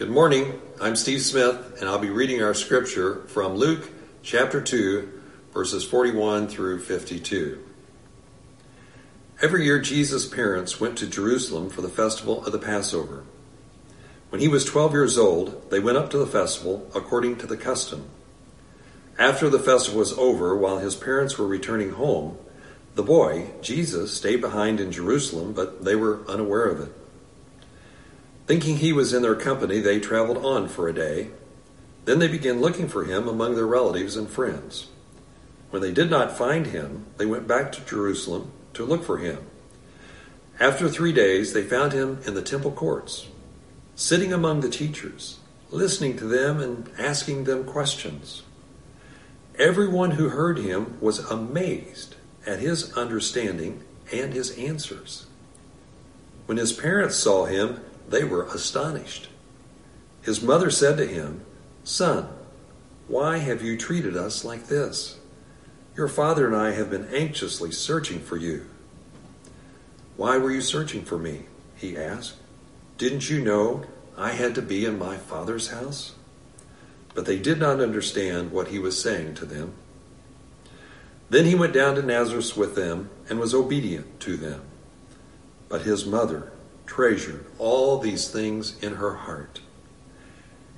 Good morning. I'm Steve Smith, and I'll be reading our scripture from Luke chapter 2, verses 41 through 52. Every year, Jesus' parents went to Jerusalem for the festival of the Passover. When he was 12 years old, they went up to the festival according to the custom. After the festival was over, while his parents were returning home, the boy, Jesus, stayed behind in Jerusalem, but they were unaware of it. Thinking he was in their company, they traveled on for a day. Then they began looking for him among their relatives and friends. When they did not find him, they went back to Jerusalem to look for him. After three days, they found him in the temple courts, sitting among the teachers, listening to them and asking them questions. Everyone who heard him was amazed at his understanding and his answers. When his parents saw him, they were astonished. His mother said to him, Son, why have you treated us like this? Your father and I have been anxiously searching for you. Why were you searching for me? He asked. Didn't you know I had to be in my father's house? But they did not understand what he was saying to them. Then he went down to Nazareth with them and was obedient to them. But his mother treasured all these things in her heart.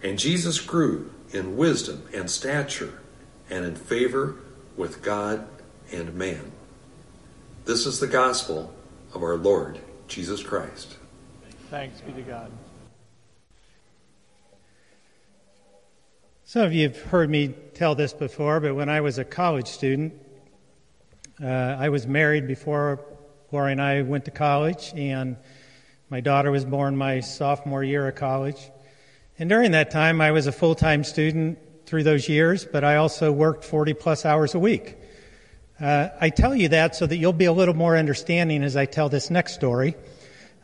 And Jesus grew in wisdom and stature and in favor with God and man. This is the gospel of our Lord Jesus Christ. Thanks be to God. Some of you have heard me tell this before, but when I was a college student, uh, I was married before Lori and I went to college, and my daughter was born my sophomore year of college. And during that time, I was a full time student through those years, but I also worked 40 plus hours a week. Uh, I tell you that so that you'll be a little more understanding as I tell this next story,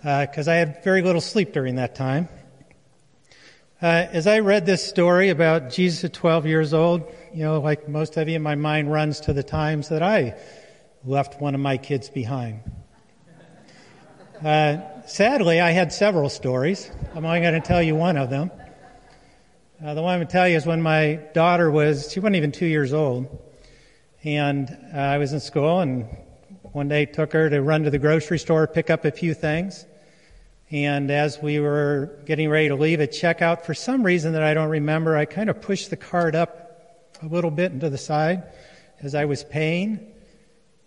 because uh, I had very little sleep during that time. Uh, as I read this story about Jesus at 12 years old, you know, like most of you, my mind runs to the times that I left one of my kids behind. Uh, sadly, I had several stories. I'm only going to tell you one of them. Uh, the one I'm going to tell you is when my daughter was, she wasn't even two years old. And uh, I was in school and one day took her to run to the grocery store, pick up a few things. And as we were getting ready to leave at checkout, for some reason that I don't remember, I kind of pushed the cart up a little bit into the side as I was paying.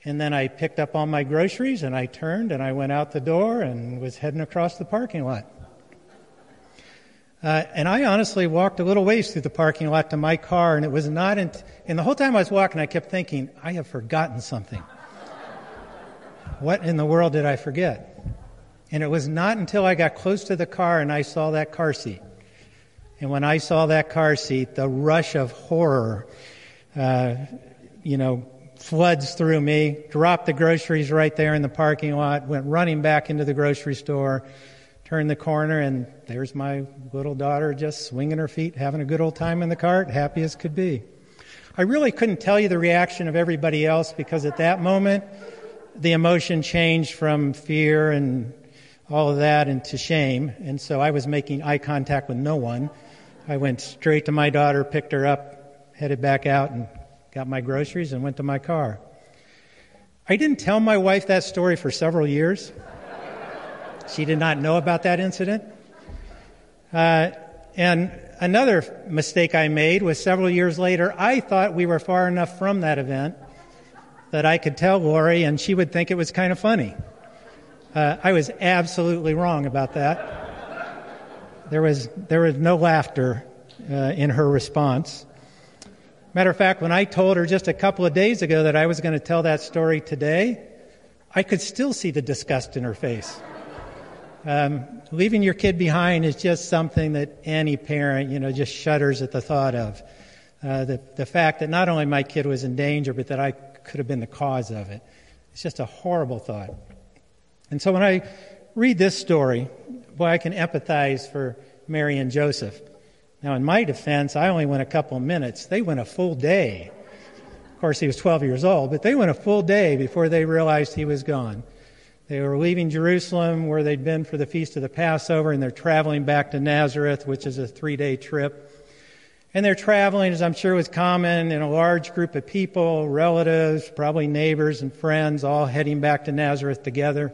And then I picked up all my groceries and I turned and I went out the door and was heading across the parking lot. Uh, and I honestly walked a little ways through the parking lot to my car, and it was not. In, and the whole time I was walking, I kept thinking, I have forgotten something. what in the world did I forget? And it was not until I got close to the car and I saw that car seat. And when I saw that car seat, the rush of horror, uh, you know, floods through me, dropped the groceries right there in the parking lot, went running back into the grocery store, turned the corner, and there's my little daughter just swinging her feet, having a good old time in the cart, happy as could be. I really couldn't tell you the reaction of everybody else because at that moment, the emotion changed from fear and all of that into shame. And so I was making eye contact with no one. I went straight to my daughter, picked her up, headed back out, and got my groceries, and went to my car. I didn't tell my wife that story for several years. She did not know about that incident. Uh, and another mistake I made was several years later, I thought we were far enough from that event that I could tell Lori and she would think it was kind of funny. Uh, I was absolutely wrong about that. There was, there was no laughter uh, in her response. Matter of fact, when I told her just a couple of days ago that I was going to tell that story today, I could still see the disgust in her face. Um, leaving your kid behind is just something that any parent, you know, just shudders at the thought of. Uh, the, the fact that not only my kid was in danger, but that I could have been the cause of it. It's just a horrible thought. And so when I read this story, boy, I can empathize for Mary and Joseph. Now, in my defense, I only went a couple minutes. They went a full day. Of course, he was 12 years old, but they went a full day before they realized he was gone. They were leaving Jerusalem where they'd been for the feast of the Passover, and they're traveling back to Nazareth, which is a three day trip. And they're traveling, as I'm sure was common, in a large group of people, relatives, probably neighbors and friends, all heading back to Nazareth together.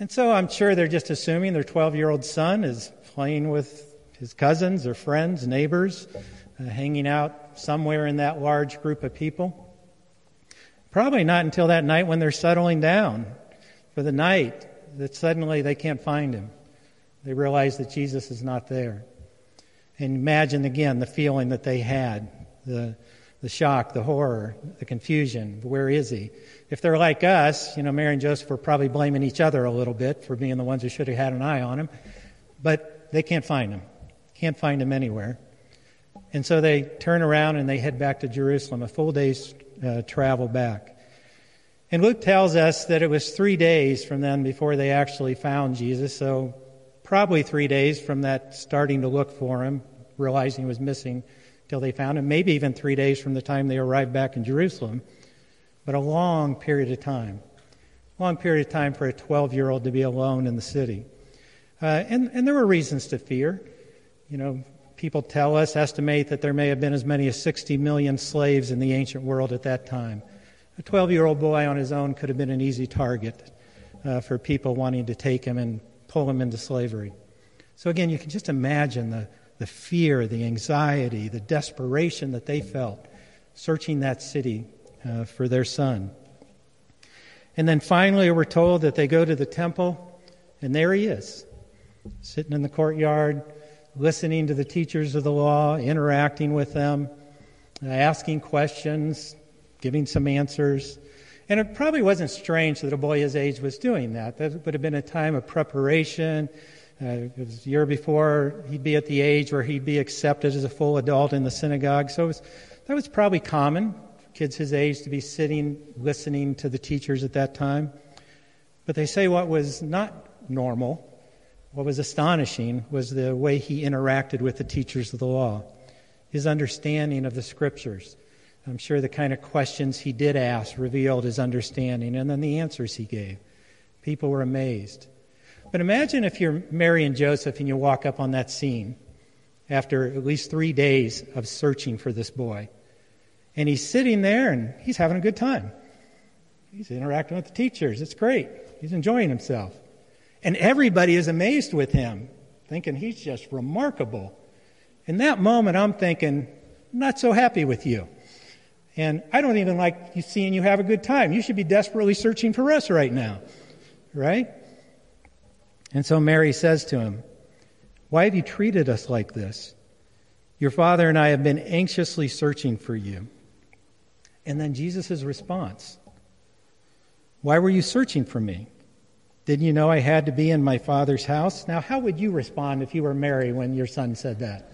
And so I'm sure they're just assuming their 12 year old son is playing with his cousins or friends, neighbors, uh, hanging out somewhere in that large group of people. Probably not until that night when they're settling down for the night that suddenly they can't find him. They realize that Jesus is not there. And imagine again the feeling that they had the, the shock, the horror, the confusion. Where is he? If they're like us, you know, Mary and Joseph were probably blaming each other a little bit for being the ones who should have had an eye on him. But they can't find him. Can't find him anywhere. And so they turn around and they head back to Jerusalem, a full day's uh, travel back. And Luke tells us that it was three days from then before they actually found Jesus. So probably three days from that starting to look for him, realizing he was missing, till they found him. Maybe even three days from the time they arrived back in Jerusalem. But a long period of time. Long period of time for a 12 year old to be alone in the city. Uh, and, and there were reasons to fear. You know, people tell us, estimate that there may have been as many as 60 million slaves in the ancient world at that time. A 12 year old boy on his own could have been an easy target uh, for people wanting to take him and pull him into slavery. So, again, you can just imagine the, the fear, the anxiety, the desperation that they felt searching that city uh, for their son. And then finally, we're told that they go to the temple, and there he is, sitting in the courtyard, listening to the teachers of the law, interacting with them, asking questions, giving some answers. And it probably wasn't strange that a boy his age was doing that. That would have been a time of preparation. Uh, it was a year before he'd be at the age where he'd be accepted as a full adult in the synagogue. So was, that was probably common for kids his age to be sitting, listening to the teachers at that time. But they say what was not normal, what was astonishing, was the way he interacted with the teachers of the law, his understanding of the scriptures I'm sure the kind of questions he did ask revealed his understanding, and then the answers he gave. People were amazed. But imagine if you're Mary and Joseph and you walk up on that scene after at least three days of searching for this boy. And he's sitting there and he's having a good time. He's interacting with the teachers. It's great. He's enjoying himself. And everybody is amazed with him, thinking he's just remarkable. In that moment, I'm thinking, not so happy with you. And I don't even like seeing you have a good time. You should be desperately searching for us right now. Right? And so Mary says to him, Why have you treated us like this? Your father and I have been anxiously searching for you. And then Jesus' response Why were you searching for me? Didn't you know I had to be in my father's house? Now, how would you respond if you were Mary when your son said that?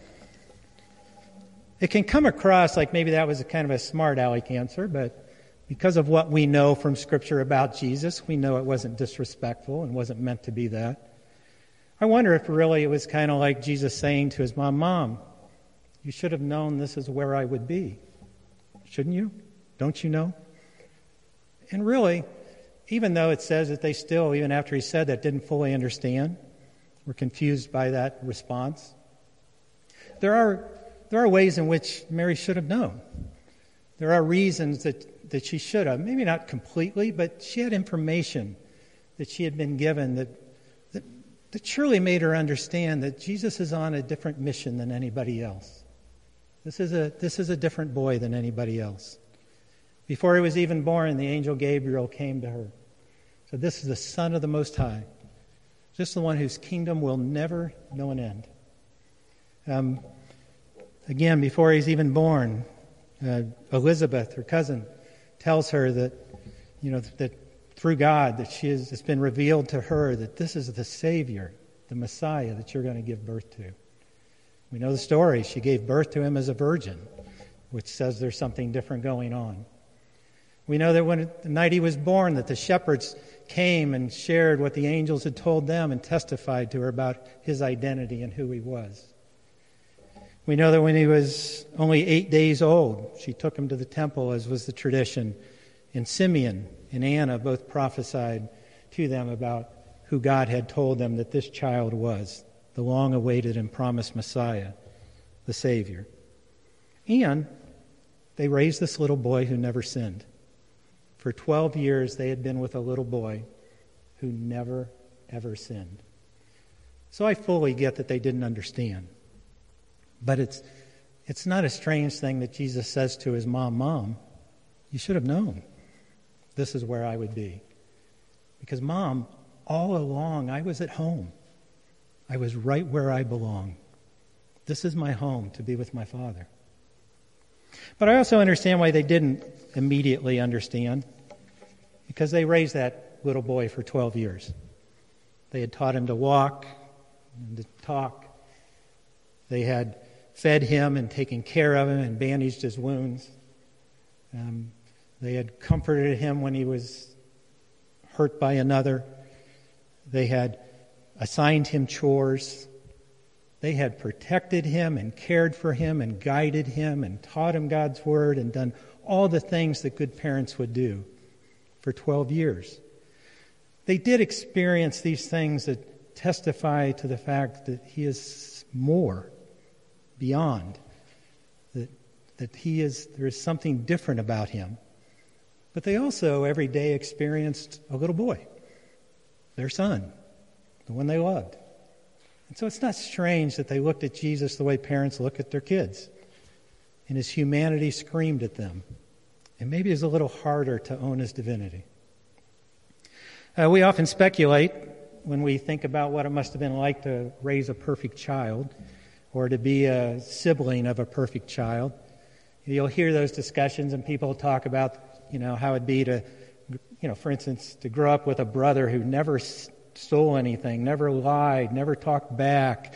It can come across like maybe that was kind of a smart aleck answer, but because of what we know from Scripture about Jesus, we know it wasn't disrespectful and wasn't meant to be that. I wonder if really it was kind of like Jesus saying to his mom, Mom, you should have known this is where I would be. Shouldn't you? Don't you know? And really, even though it says that they still, even after he said that, didn't fully understand, were confused by that response, there are there are ways in which Mary should have known. There are reasons that, that she should have. Maybe not completely, but she had information that she had been given that, that, that surely made her understand that Jesus is on a different mission than anybody else. This is a, this is a different boy than anybody else. Before he was even born, the angel Gabriel came to her. So this is the Son of the Most High, just the one whose kingdom will never know an end. Um, Again, before he's even born, uh, Elizabeth, her cousin, tells her that, you know, that through God, that she is, it's been revealed to her that this is the Savior, the Messiah that you're going to give birth to. We know the story. She gave birth to him as a virgin, which says there's something different going on. We know that when the night he was born, that the shepherds came and shared what the angels had told them and testified to her about his identity and who he was. We know that when he was only eight days old, she took him to the temple, as was the tradition. And Simeon and Anna both prophesied to them about who God had told them that this child was the long awaited and promised Messiah, the Savior. And they raised this little boy who never sinned. For 12 years, they had been with a little boy who never, ever sinned. So I fully get that they didn't understand. But it's, it's not a strange thing that Jesus says to his mom, Mom, you should have known this is where I would be. Because, Mom, all along I was at home. I was right where I belong. This is my home to be with my Father. But I also understand why they didn't immediately understand. Because they raised that little boy for 12 years. They had taught him to walk and to talk. They had fed him and taken care of him and bandaged his wounds. Um, they had comforted him when he was hurt by another. They had assigned him chores. They had protected him and cared for him and guided him and taught him God's word and done all the things that good parents would do for 12 years. They did experience these things that testify to the fact that he is more beyond, that, that he is, there is something different about him. But they also every day experienced a little boy, their son, the one they loved. And so it's not strange that they looked at Jesus the way parents look at their kids. And his humanity screamed at them. And maybe it's a little harder to own his divinity. Uh, we often speculate when we think about what it must have been like to raise a perfect child or to be a sibling of a perfect child. You'll hear those discussions, and people talk about, you know, how it'd be to, you know, for instance, to grow up with a brother who never stole anything, never lied, never talked back,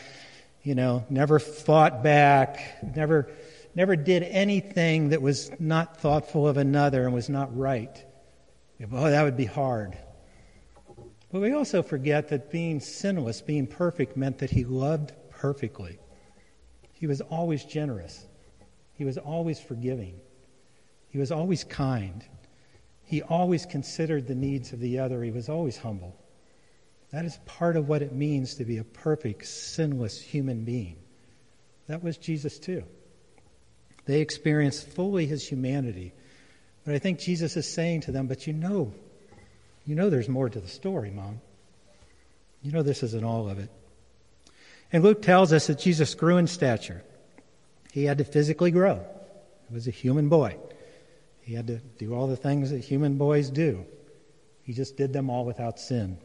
you know, never fought back, never, never did anything that was not thoughtful of another and was not right. Oh, that would be hard. But we also forget that being sinless, being perfect, meant that he loved perfectly. He was always generous. He was always forgiving. He was always kind. He always considered the needs of the other. He was always humble. That is part of what it means to be a perfect, sinless human being. That was Jesus too. They experienced fully his humanity. But I think Jesus is saying to them, but you know, you know there's more to the story, Mom. You know this isn't all of it. And Luke tells us that Jesus grew in stature. He had to physically grow. He was a human boy. He had to do all the things that human boys do. He just did them all without sin.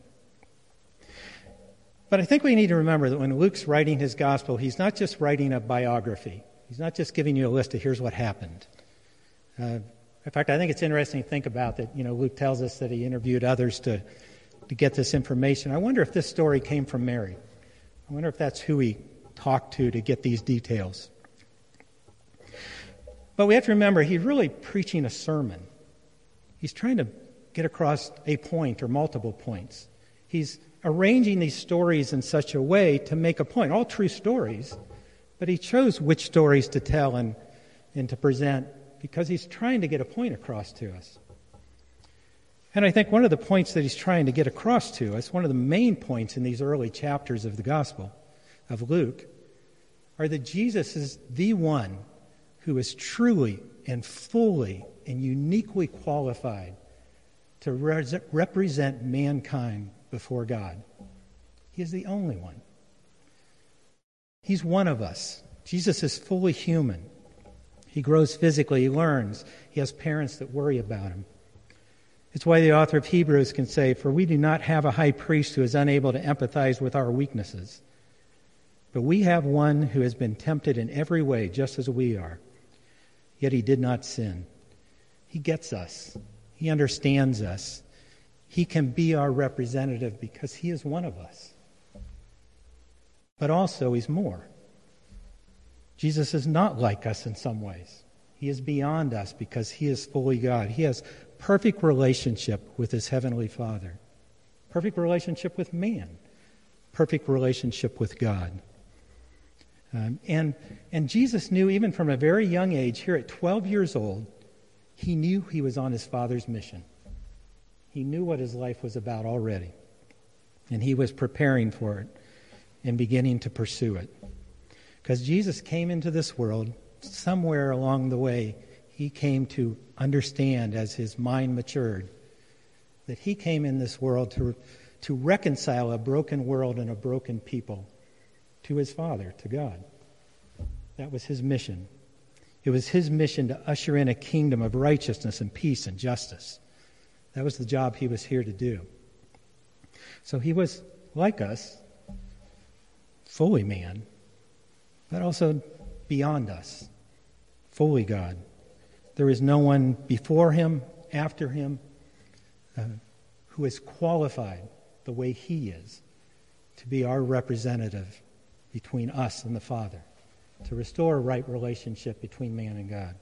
But I think we need to remember that when Luke's writing his gospel, he's not just writing a biography. He's not just giving you a list of here's what happened. Uh, in fact, I think it's interesting to think about that. You know, Luke tells us that he interviewed others to, to get this information. I wonder if this story came from Mary. I wonder if that's who he talked to to get these details. But we have to remember, he's really preaching a sermon. He's trying to get across a point or multiple points. He's arranging these stories in such a way to make a point, all true stories, but he chose which stories to tell and, and to present because he's trying to get a point across to us. And I think one of the points that he's trying to get across to us, one of the main points in these early chapters of the Gospel of Luke, are that Jesus is the one who is truly and fully and uniquely qualified to re- represent mankind before God. He is the only one. He's one of us. Jesus is fully human. He grows physically, he learns, he has parents that worry about him. It's why the author of Hebrews can say, For we do not have a high priest who is unable to empathize with our weaknesses, but we have one who has been tempted in every way, just as we are. Yet he did not sin. He gets us, he understands us. He can be our representative because he is one of us. But also, he's more. Jesus is not like us in some ways. He is beyond us because he is fully God. He has perfect relationship with his heavenly Father, perfect relationship with man, perfect relationship with God. Um, and, and Jesus knew, even from a very young age, here at 12 years old, he knew he was on his Father's mission. He knew what his life was about already, and he was preparing for it and beginning to pursue it. Because Jesus came into this world somewhere along the way, he came to understand as his mind matured that he came in this world to, to reconcile a broken world and a broken people to his Father, to God. That was his mission. It was his mission to usher in a kingdom of righteousness and peace and justice. That was the job he was here to do. So he was like us, fully man, but also beyond us, fully God. There is no one before him, after him, uh, who is qualified the way he is to be our representative between us and the Father, to restore a right relationship between man and God.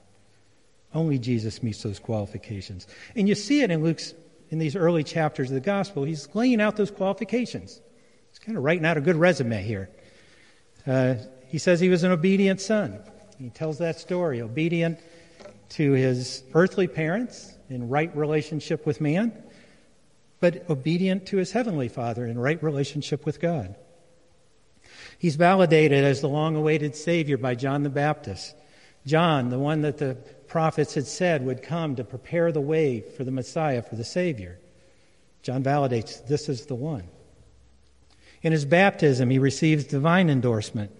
Only Jesus meets those qualifications. And you see it in Luke's in these early chapters of the gospel. He's laying out those qualifications. He's kind of writing out a good resume here. Uh, he says he was an obedient son. He tells that story, obedient to his earthly parents in right relationship with man, but obedient to his heavenly father in right relationship with God. He's validated as the long awaited Savior by John the Baptist. John, the one that the prophets had said would come to prepare the way for the Messiah, for the Savior. John validates this is the one. In his baptism, he receives divine endorsement.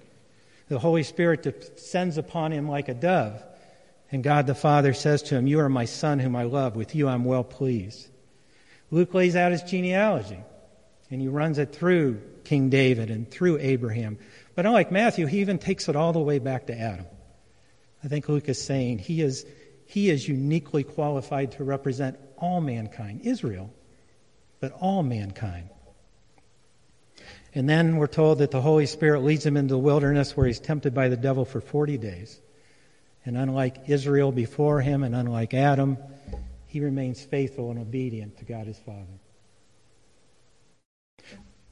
The Holy Spirit descends upon him like a dove, and God the Father says to him, You are my Son whom I love. With you I'm well pleased. Luke lays out his genealogy, and he runs it through King David and through Abraham. But unlike Matthew, he even takes it all the way back to Adam. I think Luke is saying he is, he is uniquely qualified to represent all mankind, Israel, but all mankind. And then we're told that the Holy Spirit leads him into the wilderness where he's tempted by the devil for 40 days. And unlike Israel before him and unlike Adam, he remains faithful and obedient to God his Father.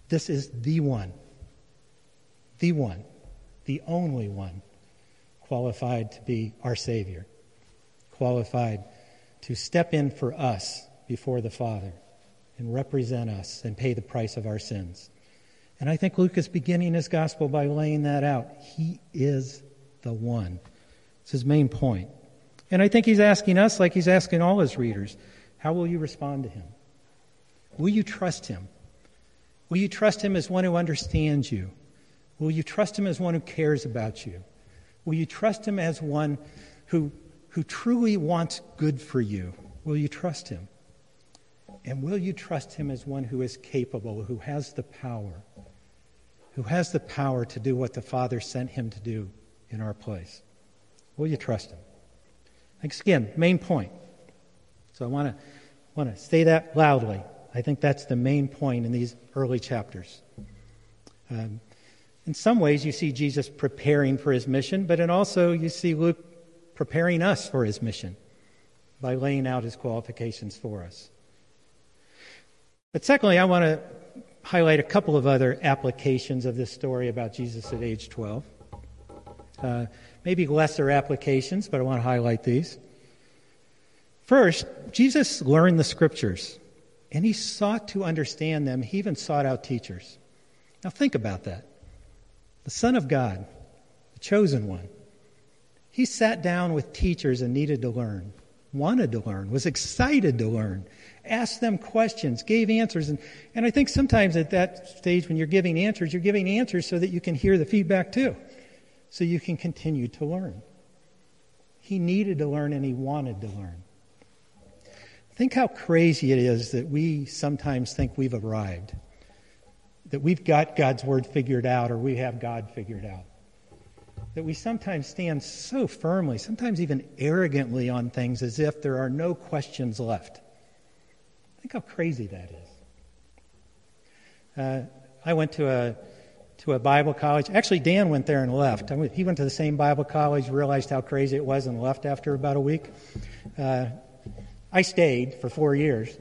This is the one, the one, the only one qualified to be our Savior, qualified to step in for us before the Father and represent us and pay the price of our sins. And I think Luke is beginning his gospel by laying that out. He is the one. It's his main point. And I think he's asking us, like he's asking all his readers, how will you respond to him? Will you trust him? Will you trust him as one who understands you? Will you trust him as one who cares about you? Will you trust him as one who, who truly wants good for you? Will you trust him? And will you trust him as one who is capable, who has the power, who has the power to do what the Father sent him to do in our place? Will you trust him? Thanks again, main point. So I want to want to say that loudly. I think that's the main point in these early chapters. Um, in some ways, you see Jesus preparing for his mission, but in also you see Luke preparing us for his mission by laying out his qualifications for us. But secondly, I want to highlight a couple of other applications of this story about Jesus at age 12. Uh, maybe lesser applications, but I want to highlight these. First, Jesus learned the scriptures, and he sought to understand them. He even sought out teachers. Now, think about that the Son of God, the chosen one, he sat down with teachers and needed to learn, wanted to learn, was excited to learn, asked them questions, gave answers. And, and I think sometimes at that stage when you're giving answers, you're giving answers so that you can hear the feedback too, so you can continue to learn. He needed to learn and he wanted to learn. Think how crazy it is that we sometimes think we've arrived that we've got God's word figured out or we have God figured out. That we sometimes stand so firmly, sometimes even arrogantly on things as if there are no questions left. Think how crazy that is. Uh, I went to a to a Bible college. Actually, Dan went there and left. Went, he went to the same Bible college, realized how crazy it was, and left after about a week. Uh, I stayed for four years.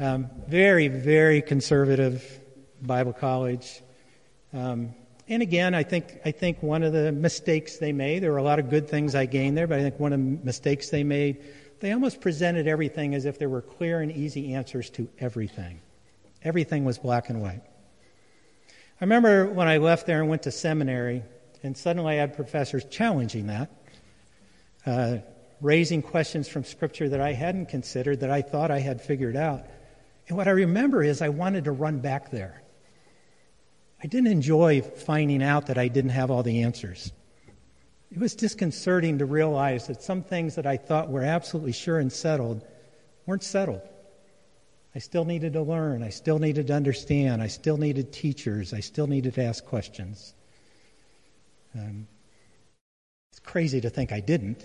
Um, very, very conservative Bible College. Um, and again, I think, I think one of the mistakes they made, there were a lot of good things I gained there, but I think one of the mistakes they made they almost presented everything as if there were clear and easy answers to everything. Everything was black and white. I remember when I left there and went to seminary, and suddenly I had professors challenging that, uh, raising questions from Scripture that I hadn't considered, that I thought I had figured out. And what I remember is I wanted to run back there. I didn't enjoy finding out that I didn't have all the answers. It was disconcerting to realize that some things that I thought were absolutely sure and settled weren't settled. I still needed to learn. I still needed to understand. I still needed teachers. I still needed to ask questions. Um, it's crazy to think I didn't.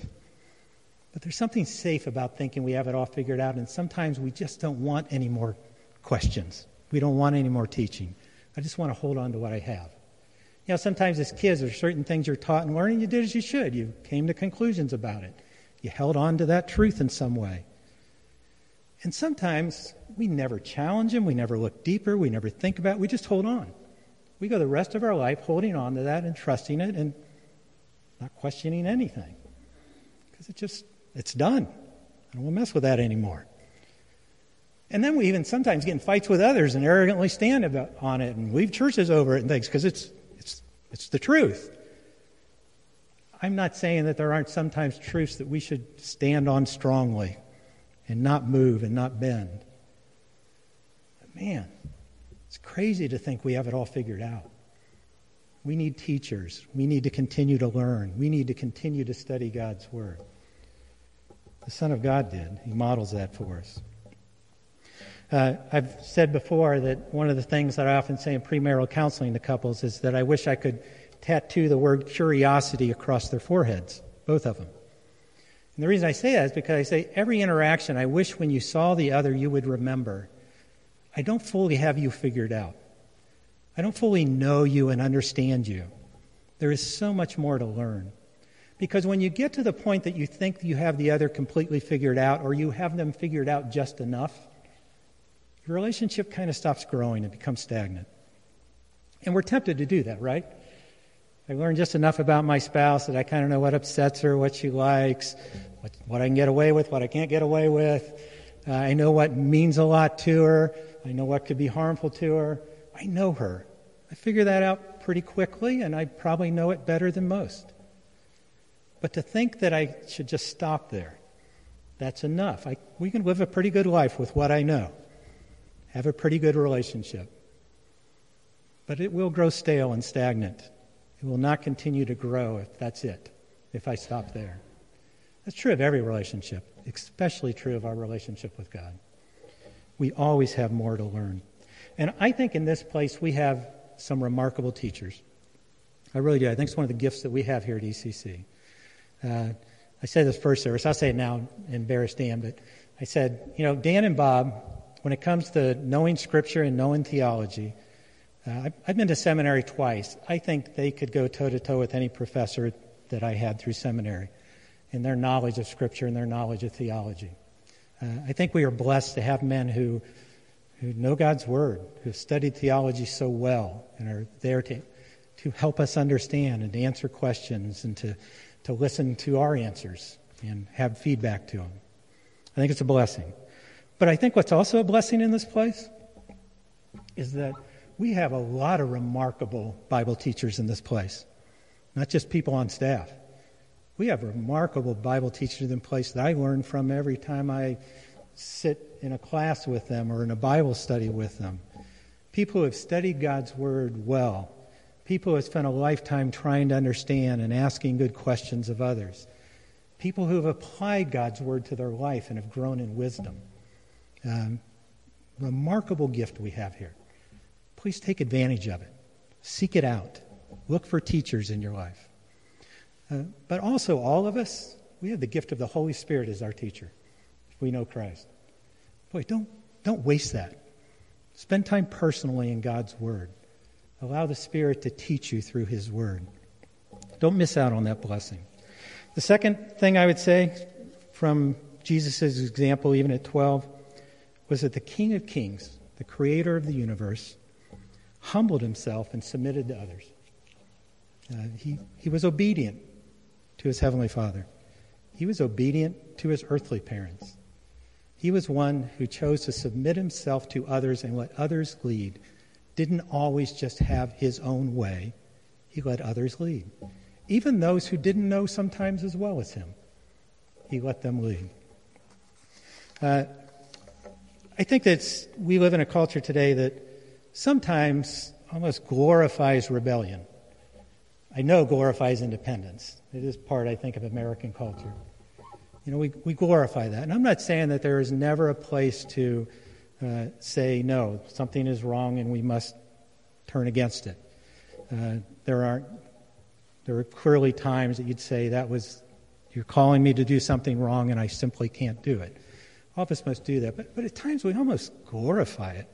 But there's something safe about thinking we have it all figured out, and sometimes we just don't want any more questions. We don't want any more teaching. I just want to hold on to what I have. You know, sometimes as kids, there's certain things you're taught and learning, you did as you should. You came to conclusions about it. You held on to that truth in some way. And sometimes we never challenge them, we never look deeper, we never think about it, we just hold on. We go the rest of our life holding on to that and trusting it and not questioning anything. Because it just, it's done. I don't want to mess with that anymore. And then we even sometimes get in fights with others and arrogantly stand on it and leave churches over it and things because it's, it's, it's the truth. I'm not saying that there aren't sometimes truths that we should stand on strongly and not move and not bend. But man, it's crazy to think we have it all figured out. We need teachers. We need to continue to learn. We need to continue to study God's Word. The Son of God did. He models that for us. Uh, I've said before that one of the things that I often say in premarital counseling to couples is that I wish I could tattoo the word curiosity across their foreheads, both of them. And the reason I say that is because I say every interaction, I wish when you saw the other, you would remember. I don't fully have you figured out. I don't fully know you and understand you. There is so much more to learn. Because when you get to the point that you think you have the other completely figured out, or you have them figured out just enough, your relationship kind of stops growing and becomes stagnant. And we're tempted to do that, right? I learned just enough about my spouse that I kind of know what upsets her, what she likes, what, what I can get away with, what I can't get away with. Uh, I know what means a lot to her. I know what could be harmful to her. I know her. I figure that out pretty quickly, and I probably know it better than most. But to think that I should just stop there, that's enough. I, we can live a pretty good life with what I know have a pretty good relationship. But it will grow stale and stagnant. It will not continue to grow if that's it, if I stop there. That's true of every relationship, especially true of our relationship with God. We always have more to learn. And I think in this place we have some remarkable teachers. I really do. I think it's one of the gifts that we have here at ECC. Uh, I said this first service. I'll say it now, embarrass Dan, but I said, you know, Dan and Bob when it comes to knowing Scripture and knowing theology, uh, I've been to seminary twice. I think they could go toe to toe with any professor that I had through seminary in their knowledge of Scripture and their knowledge of theology. Uh, I think we are blessed to have men who, who know God's Word, who have studied theology so well and are there to, to help us understand and to answer questions and to, to listen to our answers and have feedback to them. I think it's a blessing. But I think what's also a blessing in this place is that we have a lot of remarkable Bible teachers in this place, not just people on staff. We have remarkable Bible teachers in place that I learn from every time I sit in a class with them or in a Bible study with them. People who have studied God's Word well. People who have spent a lifetime trying to understand and asking good questions of others. People who have applied God's Word to their life and have grown in wisdom. Um, remarkable gift we have here. Please take advantage of it. Seek it out. Look for teachers in your life. Uh, but also, all of us, we have the gift of the Holy Spirit as our teacher if we know Christ. Boy, don't, don't waste that. Spend time personally in God's Word. Allow the Spirit to teach you through His Word. Don't miss out on that blessing. The second thing I would say from Jesus' example, even at 12, was that the King of Kings, the creator of the universe, humbled himself and submitted to others. Uh, he, he was obedient to his Heavenly Father. He was obedient to his earthly parents. He was one who chose to submit himself to others and let others lead. Didn't always just have his own way. He let others lead. Even those who didn't know sometimes as well as him, he let them lead. Uh, I think that we live in a culture today that sometimes almost glorifies rebellion. I know glorifies independence. It is part, I think, of American culture. You know, we, we glorify that. And I'm not saying that there is never a place to uh, say, no, something is wrong and we must turn against it. Uh, there aren't, there are clearly times that you'd say that was, you're calling me to do something wrong and I simply can't do it. All of us must do that. But, but at times we almost glorify it.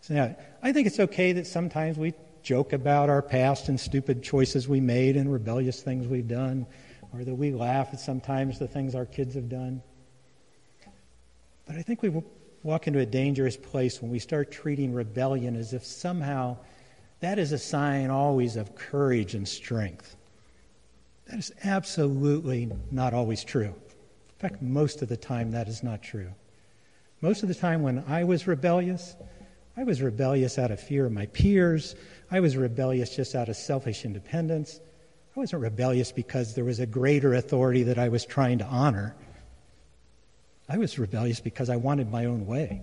So now, I think it's okay that sometimes we joke about our past and stupid choices we made and rebellious things we've done, or that we laugh at sometimes the things our kids have done. But I think we walk into a dangerous place when we start treating rebellion as if somehow that is a sign always of courage and strength. That is absolutely not always true. In fact, most of the time, that is not true. Most of the time, when I was rebellious, I was rebellious out of fear of my peers. I was rebellious just out of selfish independence. I wasn't rebellious because there was a greater authority that I was trying to honor. I was rebellious because I wanted my own way,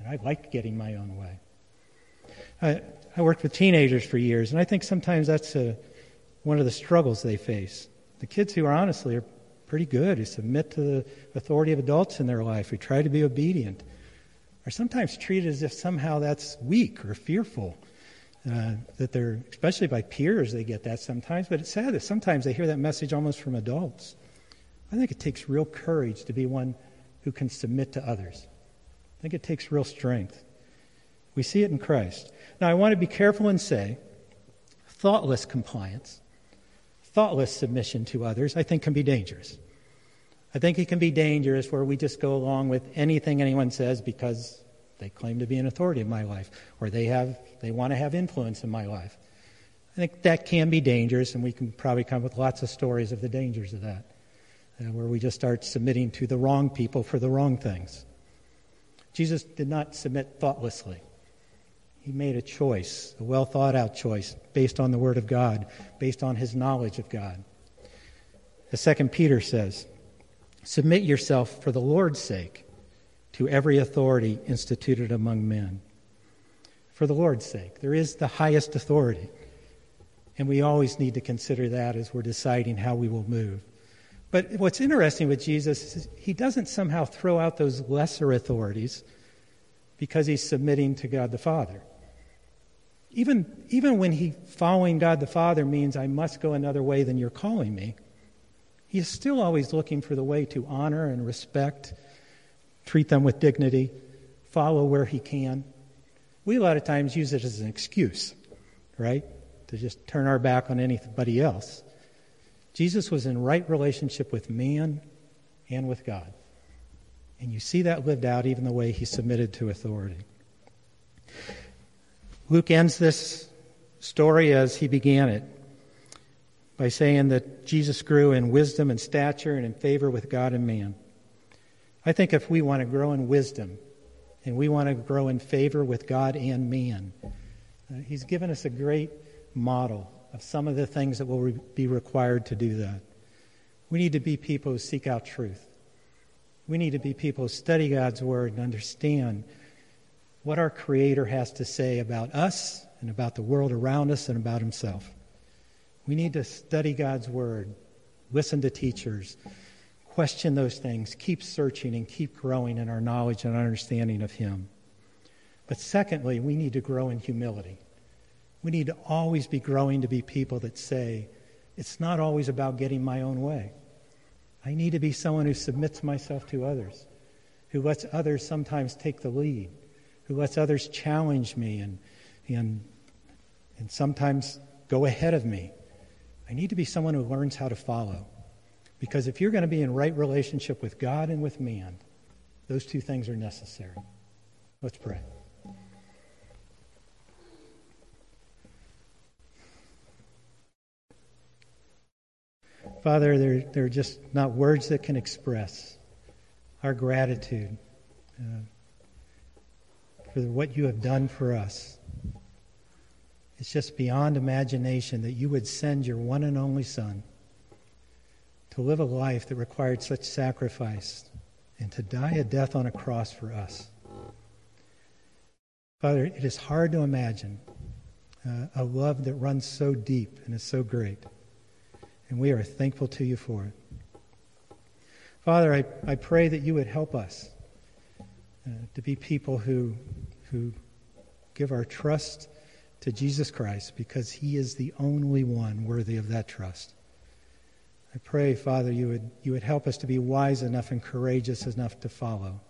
and I liked getting my own way. I, I worked with teenagers for years, and I think sometimes that's a, one of the struggles they face. The kids who are honestly are pretty good, who submit to the authority of adults in their life, who try to be obedient, are sometimes treated as if somehow that's weak or fearful. Uh, that they're, especially by peers, they get that sometimes. But it's sad that sometimes they hear that message almost from adults. I think it takes real courage to be one who can submit to others. I think it takes real strength. We see it in Christ. Now, I want to be careful and say thoughtless compliance, thoughtless submission to others, I think can be dangerous. I think it can be dangerous where we just go along with anything anyone says because they claim to be an authority in my life or they have they want to have influence in my life. I think that can be dangerous and we can probably come with lots of stories of the dangers of that. Uh, where we just start submitting to the wrong people for the wrong things. Jesus did not submit thoughtlessly. He made a choice, a well thought out choice, based on the Word of God, based on his knowledge of God. As 2 Peter says, Submit yourself for the Lord's sake to every authority instituted among men. For the Lord's sake. There is the highest authority. And we always need to consider that as we're deciding how we will move. But what's interesting with Jesus is he doesn't somehow throw out those lesser authorities because he's submitting to God the Father. Even, even when he following God the Father means I must go another way than you're calling me, he is still always looking for the way to honor and respect, treat them with dignity, follow where he can. We a lot of times use it as an excuse, right? To just turn our back on anybody else. Jesus was in right relationship with man and with God. And you see that lived out even the way he submitted to authority. Luke ends this story as he began it by saying that Jesus grew in wisdom and stature and in favor with God and man. I think if we want to grow in wisdom and we want to grow in favor with God and man, uh, he's given us a great model of some of the things that will re- be required to do that. We need to be people who seek out truth. We need to be people who study God's Word and understand what our Creator has to say about us and about the world around us and about Himself. We need to study God's Word, listen to teachers, question those things, keep searching and keep growing in our knowledge and understanding of Him. But secondly, we need to grow in humility. We need to always be growing to be people that say, it's not always about getting my own way. I need to be someone who submits myself to others, who lets others sometimes take the lead, who lets others challenge me and, and, and sometimes go ahead of me. I need to be someone who learns how to follow. Because if you're going to be in right relationship with God and with man, those two things are necessary. Let's pray. Father, there, there are just not words that can express our gratitude uh, for what you have done for us. It's just beyond imagination that you would send your one and only Son to live a life that required such sacrifice and to die a death on a cross for us. Father, it is hard to imagine uh, a love that runs so deep and is so great. And we are thankful to you for it. Father, I, I pray that you would help us uh, to be people who, who give our trust to Jesus Christ because he is the only one worthy of that trust. I pray, Father, you would, you would help us to be wise enough and courageous enough to follow.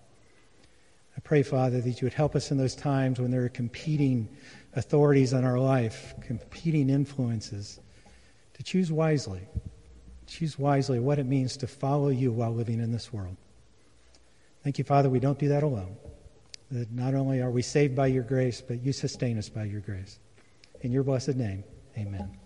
I pray, Father, that you would help us in those times when there are competing authorities in our life, competing influences, to choose wisely. Choose wisely what it means to follow you while living in this world. Thank you, Father, we don't do that alone. That not only are we saved by your grace, but you sustain us by your grace. In your blessed name, amen.